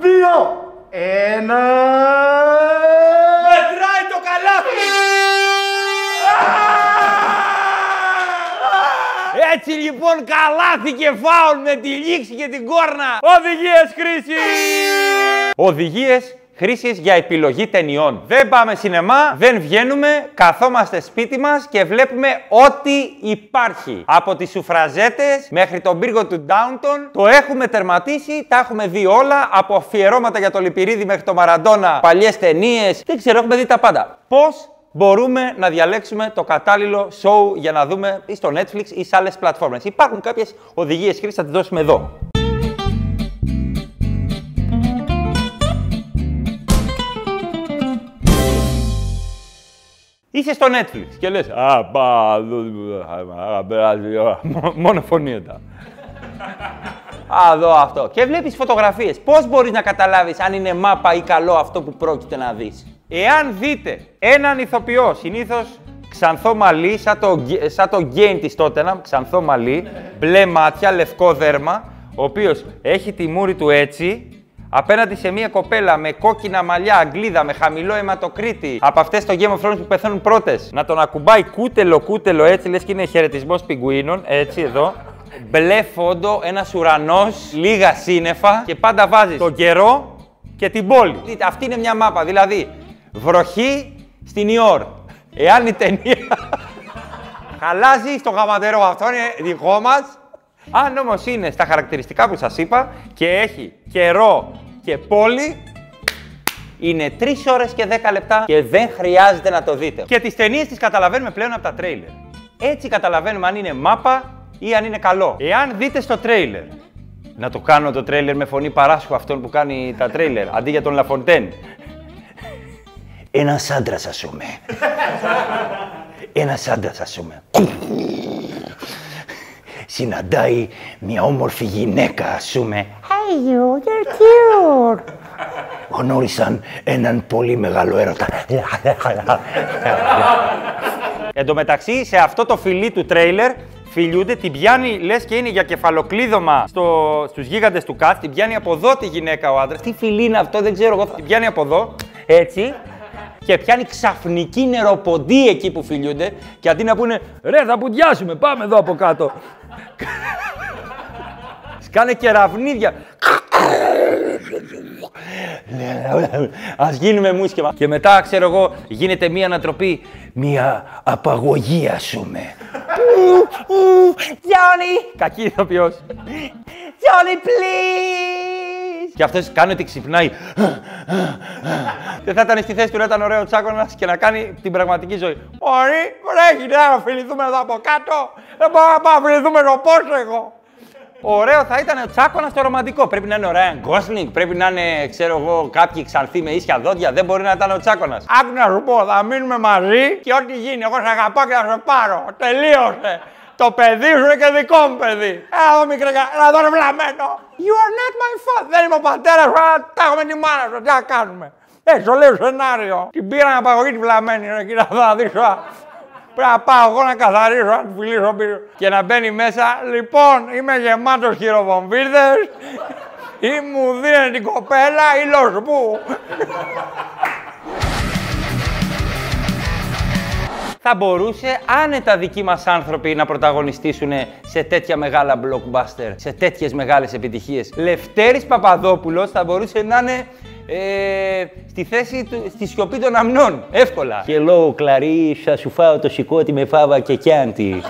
δύο, ένα. Μετράει το καλάθι! Έτσι λοιπόν καλάθι και φάουλ με τη λήξη και την κόρνα. Οδηγίες χρήση! Οδηγίες χρήση για επιλογή ταινιών. Δεν πάμε σινεμά, δεν βγαίνουμε, καθόμαστε σπίτι μας και βλέπουμε ό,τι υπάρχει. Από τις σουφραζέτες μέχρι τον πύργο του Downton το έχουμε τερματίσει, τα έχουμε δει όλα. Από αφιερώματα για το Λυπηρίδη μέχρι το Μαραντόνα, παλιές ταινίες. Δεν ξέρω, έχουμε δει τα πάντα. Πώς μπορούμε να διαλέξουμε το κατάλληλο show για να δούμε ή στο Netflix ή σε άλλες πλατφόρμες. Υπάρχουν κάποιες οδηγίες χρήσης, θα τις δώσουμε εδώ. Είσαι στο Netflix και λες «Α, πα, περάσει, μόνο φωνή μετά». Α, δω αυτό. Και βλέπεις φωτογραφίες. Πώς μπορείς να καταλάβεις αν είναι μάπα ή καλό αυτό που πρόκειται να δεις. Εάν δείτε έναν ηθοποιό, συνήθως ξανθό μαλλί, σαν το, σαν το γκέιν της Τότεναμ, ξανθό μαλλί, μπλε μάτια, λευκό δέρμα, ο οποίος έχει τη μούρη του έτσι, απέναντι σε μια κοπέλα με κόκκινα μαλλιά, αγγλίδα, με χαμηλό αιματοκρίτη, από αυτές στο Game of Thrones που πεθαίνουν πρώτες, να τον ακουμπάει κούτελο κούτελο έτσι, λες και είναι χαιρετισμός πιγκουίνων, έτσι εδώ. Μπλε φόντο, ένας ουρανός, λίγα σύννεφα και πάντα βάζεις τον καιρό και την πόλη. Δείτε, αυτή είναι μια μάπα. Δηλαδή, βροχή στην Ιόρ. Εάν η ταινία χαλάζει στο γαματερό, αυτό είναι δικό μας. Αν όμως είναι στα χαρακτηριστικά που σας είπα και έχει καιρό και πόλη, είναι 3 ώρες και 10 λεπτά και δεν χρειάζεται να το δείτε. Και τις ταινίες τις καταλαβαίνουμε πλέον από τα τρέιλερ. Έτσι καταλαβαίνουμε αν είναι μάπα ή αν είναι καλό. Εάν δείτε στο τρέιλερ, να το κάνω το τρέιλερ με φωνή παράσχου αυτόν που κάνει τα τρέιλερ, αντί για τον Λαφοντέν. Ένας άντρας ας πούμε. Ένας άντρας ας πούμε. Συναντάει μια όμορφη γυναίκα ας πούμε. Hey you, you're cute. Γνώρισαν έναν πολύ μεγάλο έρωτα. Εν τω μεταξύ, σε αυτό το φιλί του τρέιλερ, φιλιούνται, την πιάνει, λες και είναι για κεφαλοκλείδωμα στο, στους γίγαντες του Κάτ, την πιάνει από εδώ τη γυναίκα ο άντρας. Τι φιλί είναι αυτό, δεν ξέρω εγώ. Την πιάνει από εδώ, έτσι, και πιάνει ξαφνική νεροποντή εκεί που φιλιούνται και αντί να πούνε «Ρε, θα πουντιάσουμε, πάμε εδώ από κάτω». Σκάνε κεραυνίδια. Ας γίνουμε μουσκεμα. Και μετά, ξέρω εγώ, γίνεται μία ανατροπή, μία απαγωγή, ας πούμε. Johnny! Κακή ηθοποιός. Johnny, please! Και αυτός κάνει ότι ξυπνάει. Δεν θα ήταν στη θέση του να ήταν ωραίος τσάκωνας και να κάνει την πραγματική ζωή. Μπορεί, βρέχει να φιληθούμε εδώ από κάτω. Δεν μπορούμε να πάμε να φιληθούμε εδώ πώς εγώ. Ωραίο θα ήταν ο Τσάκονα στο ρομαντικό. Πρέπει να είναι ο Ράιν Γκόσλινγκ, πρέπει να είναι, ξέρω εγώ, κάποιοι ξανθοί με ίσια δόντια. Δεν μπορεί να ήταν ο Τσάκονα. Άκου να σου πω, θα μείνουμε μαζί και ό,τι γίνει, εγώ σε αγαπάω και θα σε πάρω. Τελείωσε. Το παιδί σου είναι και δικό μου παιδί. Εδώ μικρέ, εδώ είναι βλαμμένο. You are not my father. Δεν είμαι ο πατέρας σου, αλλά τα έχουμε τη μάνα σου. Τι να κάνουμε; Έτσι, το λέω σενάριο. Την πήραν απαγωγή τη βλαμμένη, ρε κύριε, θα δεις. Πρέπει να πάω εγώ να καθαρίσω, να του φιλήσω πίσω. Και να μπαίνει μέσα. Λοιπόν, είμαι γεμάτος χειροβομβίδες. Ή μου δίνει την κοπέλα ή λόγω πού. Θα μπορούσε άνετα δικοί μας άνθρωποι να πρωταγωνιστήσουν σε τέτοια μεγάλα blockbuster, σε τέτοιες μεγάλες επιτυχίες. Λευτέρης Παπαδόπουλος θα μπορούσε να είναι ε, στη θέση του, στη σιωπή των αμνών, εύκολα. Hello, Κλαρίσα, σου φάω το σηκώτη με φάβα και κιάντι.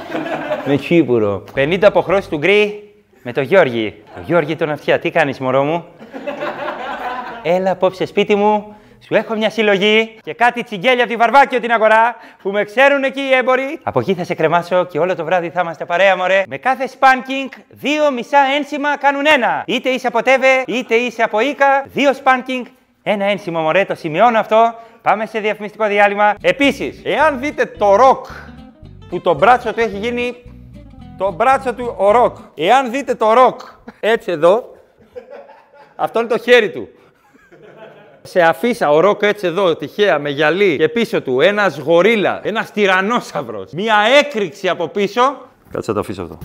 με τσίπουρο. 50 αποχρώσεις του γκρι με το Γιώργη. Το Γιώργη τον αυτιά, τι κάνεις μωρό μου; Έλα απόψε σπίτι μου, σου έχω μια συλλογή και κάτι τσιγκέλια από τη Βαρβάκιο την αγορά που με ξέρουν εκεί οι έμποροι. Από εκεί θα σε κρεμάσω και όλο το βράδυ θα είμαστε παρέα, μωρέ. Με κάθε spanking, δύο μισά ένσημα κάνουν ένα. Είτε είσαι από ΤΕΒΕ, είτε είσαι από ΙΚΑ, δύο spanking, ένα ένσημο, μωρέ. Το σημειώνω αυτό. Πάμε σε διαφημιστικό διάλειμμα. Επίσης, εάν δείτε το ροκ που το μπράτσο του έχει γίνει το μπράτσο του ο ροκ. Εάν δείτε το ροκ έτσι εδώ, αυτό είναι το χέρι του σε αφίσα ο Ρόκ έτσι εδώ, τυχαία, με γυαλί και πίσω του ένας γορίλα, ένας τυρανόσαυρος, μία έκρηξη από πίσω. Κάτσε να το αφήσω αυτό.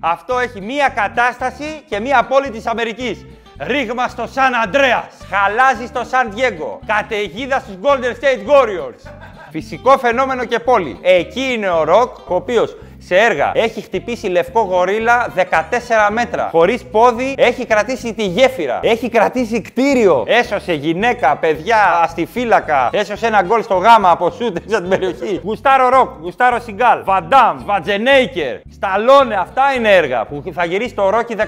Αυτό έχει μία κατάσταση και μία πόλη της Αμερικής. Ρήγμα στο Σαν Αντρέας. Χαλάζει στο Σαν Διέγκο. Καταιγίδα στους Golden State Warriors. Φυσικό φαινόμενο και πόλη. Εκεί είναι ο Ροκ, ο οποίος σε έργα έχει χτυπήσει λευκό γορίλα 14 μέτρα. Χωρίς πόδι έχει κρατήσει τη γέφυρα. Έχει κρατήσει κτίριο. Έσωσε γυναίκα, παιδιά, αστιφύλακα. Έσωσε ένα γκολ στο γάμα από σούτε από την περιοχή. Γουστάρο Ροκ, Γουστάρο Σιγκάλ, Βαντάμ, Βατζενέικερ, Σταλόνε. Αυτά είναι έργα που θα γυρίσει το Ρόκι 18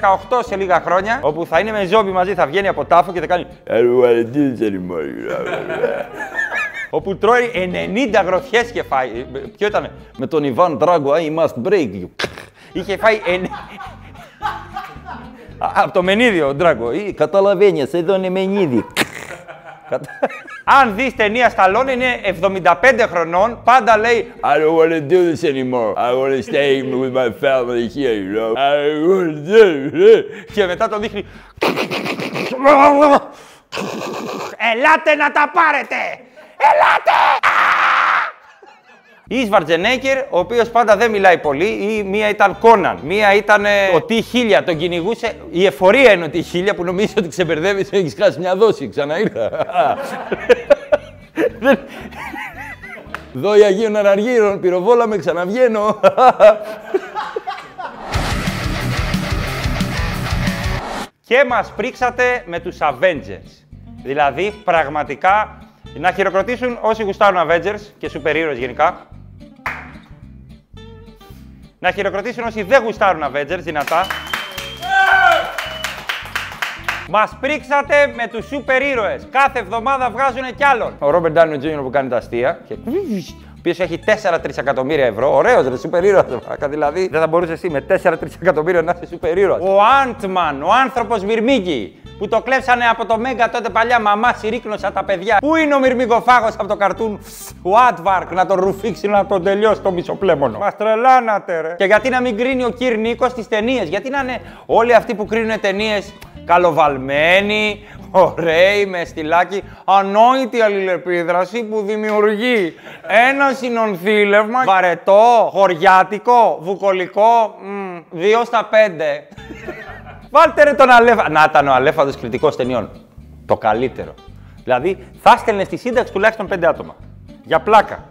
σε λίγα χρόνια. Όπου θα είναι με ζόμπι μαζί, θα βγαίνει από τάφο και θα κάνει. όπου τρώει 90 γροθιές και φάει. Ποιο ήταν, με τον Ιβάν Τράγκο, I must break you. Είχε φάει. Εν... Από το μενίδιο, ο Ντράγκο. Ή, Καταλαβαίνεις, εδώ είναι μενίδι. Αν δεις ταινία Σταλόν είναι 75 χρονών, πάντα λέει I don't want to do this anymore. I want to stay with my family here, you know. I want to do it. Και μετά το δείχνει Ελάτε να τα πάρετε! Ελάτε! Ή Σβαρτζενέκερ, ο οποίος πάντα δεν μιλάει πολύ, ή μία ήταν Κόναν, μία ήταν ε, ο Τι Χίλια, τον κυνηγούσε. Η εφορία είναι ο Τι Χίλια που νομίζει ότι ξεμπερδεύει, έχεις χάσει μια δόση. Ξαναήρθα. Δόη Αγίων Αναργύρων, πυροβόλα με ξαναβγαίνω. Και μας πρίξατε με τους Avengers. Δηλαδή, πραγματικά να χειροκροτήσουν όσοι γουστάρουν Avengers και super heroes γενικά. Να χειροκροτήσουν όσοι δεν γουστάρουν Avengers δυνατά. Μας πρίξατε με τους σούπερ ήρωε. Κάθε εβδομάδα βγάζουν κι άλλον. Ο Ρόμπερτ Ντάνιο Τζίνιο που κάνει τα αστεία. Και... Ο οποίος έχει 4 τρισεκατομμύρια ευρώ. Ωραίος ρε, σούπερ ήρωα. Δηλαδή δεν θα μπορούσες εσύ με 4 τρισεκατομμύρια να είσαι σούπερ ήρωα. Ο Άντμαν, ο άνθρωπος Μυρμήγκη που το κλέψανε από το Μέγκα τότε παλιά μαμά συρρήκνωσα τα παιδιά. Πού είναι ο μυρμικοφάγος από το καρτούν, ο Άτβαρκ να τον ρουφήξει να τον τελειώσει το μισοπλέμονο. Μας τρελάνατε ρε. Και γιατί να μην κρίνει ο Κυρ Νίκος τις ταινίες, γιατί να είναι όλοι αυτοί που κρίνουν ταινίες καλοβαλμένοι, ωραίοι, με στυλάκι, ανόητη αλληλεπίδραση που δημιουργεί ένα συνονθήλευμα βαρετό, χωριάτικο, βουκολικό, μ, δύο στα πέντε. Βάλτε ρε τον Αλέφα. Να ήταν ο Αλέφαντος κριτικός ταινιών. Το καλύτερο. Δηλαδή θα στέλνε στη σύνταξη τουλάχιστον πέντε άτομα. Για πλάκα.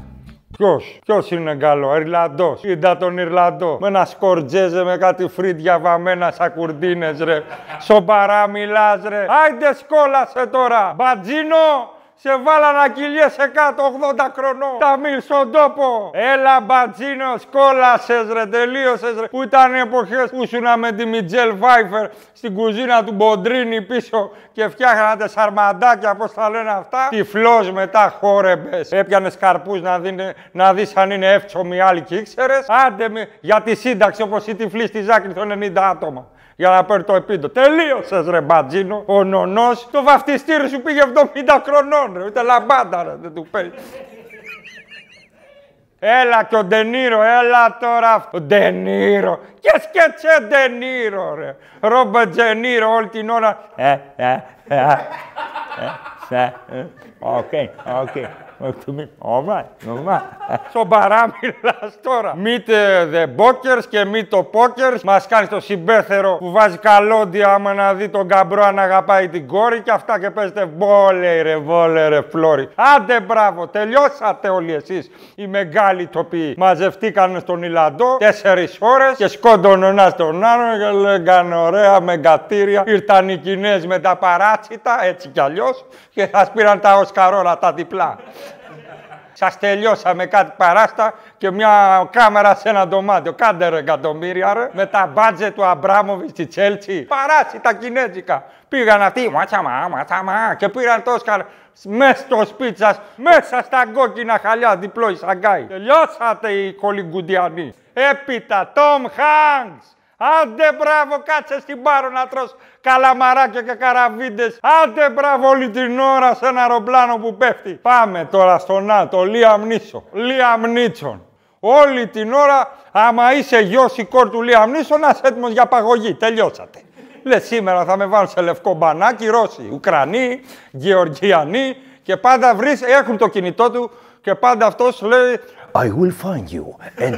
Ποιος, ποιος είναι καλό, Ιρλαντό. Είδα τον Ιρλαντό. Με ένα σκορτζέζε με κάτι φρύδια βαμμένα σακουρντίνε, ρε. Σομπαρά μιλάς, ρε. Άιντε σκόλασε τώρα. Μπατζίνο, σε βάλα να κυλιέσαι κάτω 80 χρονών. Τα μίλ στον τόπο. Έλα μπατζίνος, κόλασες ρε, τελείωσες ρε. Που ήταν οι εποχές που ήσουν με τη Μιτζέλ Βάιφερ στην κουζίνα του Μποντρίνη πίσω και φτιάχνατε σαρμαντάκια, πώς τα λένε αυτά. Τυφλός μετά χόρεμπε. Έπιανες καρπούς να, να δεις αν είναι εύτσομοι άλλοι και ήξερες. Άντε με, για τη σύνταξη όπως η τυφλή στη Ζάκρη των 90 άτομα για να παίρνει το επίδο. Τελείωσε ρε μπατζίνο. Ο νονό, το βαφτιστήρι σου πήγε 70 χρονών. Ρε. Ούτε λαμπάντα ρε, δεν του παίρνει. Έλα και ο Ντενίρο, έλα τώρα. Ο Ντενίρο. Και σκέτσε Ντενίρο, ρε. Ρόμπε Τζενίρο όλη την ώρα. Ε, ε, ε, ε, ε, ε, οκ, οκ. Ωραία, ωραία. Σοβαρά μιλά τώρα. Meet the Bokers και meet το Pokers. Μας κάνεις το συμπέθερο που βάζει καλώδια άμα να δει τον καμπρό αν αγαπάει την κόρη και αυτά και παίζετε βόλε ρε, βόλε ρε, φλόρι. Άντε μπράβο, τελειώσατε όλοι εσείς οι μεγάλοι τοποί. Μαζευτήκαν στον Ιλαντό τέσσερις ώρες και σκόντον ένας τον άλλο και λέγανε ωραία μεγατήρια. Ήρθαν οι Κινέζοι με τα παράτσιτα έτσι κι αλλιώς και σας πήραν τα οσκαρόλα τα διπλά. Σας τελειώσαμε κάτι παράστα και μια κάμερα σε ένα δωμάτιο. Κάντε ρε εκατομμύρια ρε. Με τα μπάτζε του Αμπράμοβιτς στη Τσέλτσι. Παράσει τα κινέζικα. Πήγαν αυτοί, ματσαμά, ματσαμά και πήραν το Όσκαρ μέσα στο σπίτι σας, μέσα στα κόκκινα χαλιά, διπλό η Σαγκάη. Τελειώσατε οι κολυγκουντιανοί. Έπειτα, Τόμ Χάγκς. Άντε μπράβο, κάτσε στην πάρο να τρως καλαμαράκια και καραβίντες. Άντε μπράβο όλη την ώρα σε ένα αεροπλάνο που πέφτει. Πάμε τώρα στο ΝΑΤΟ, Λίαμ Νίσο, Λίαμ Νίτσον. Όλη την ώρα, άμα είσαι γιος ή κόρ του Λίαμ Νίσον, να είσαι έτοιμος για παγωγή. Τελειώσατε. Λες σήμερα θα με βάλουν σε λευκό μπανάκι, Ρώσοι, Ουκρανοί, Γεωργιανοί και πάντα βρεις, έχουν το κινητό του και πάντα αυτός λέει I will find you and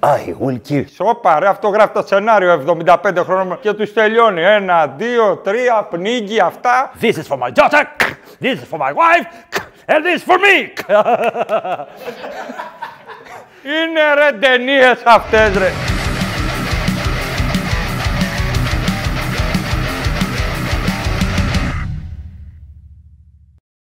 I will kill. Σόπα, ρε, αυτό γράφει το σενάριο 75 χρόνων και τους τελειώνει. Ένα, δύο, τρία, πνίγει αυτά. This is for my daughter. This is for my wife. And this is for me. Είναι ρε ταινίες αυτές ρε.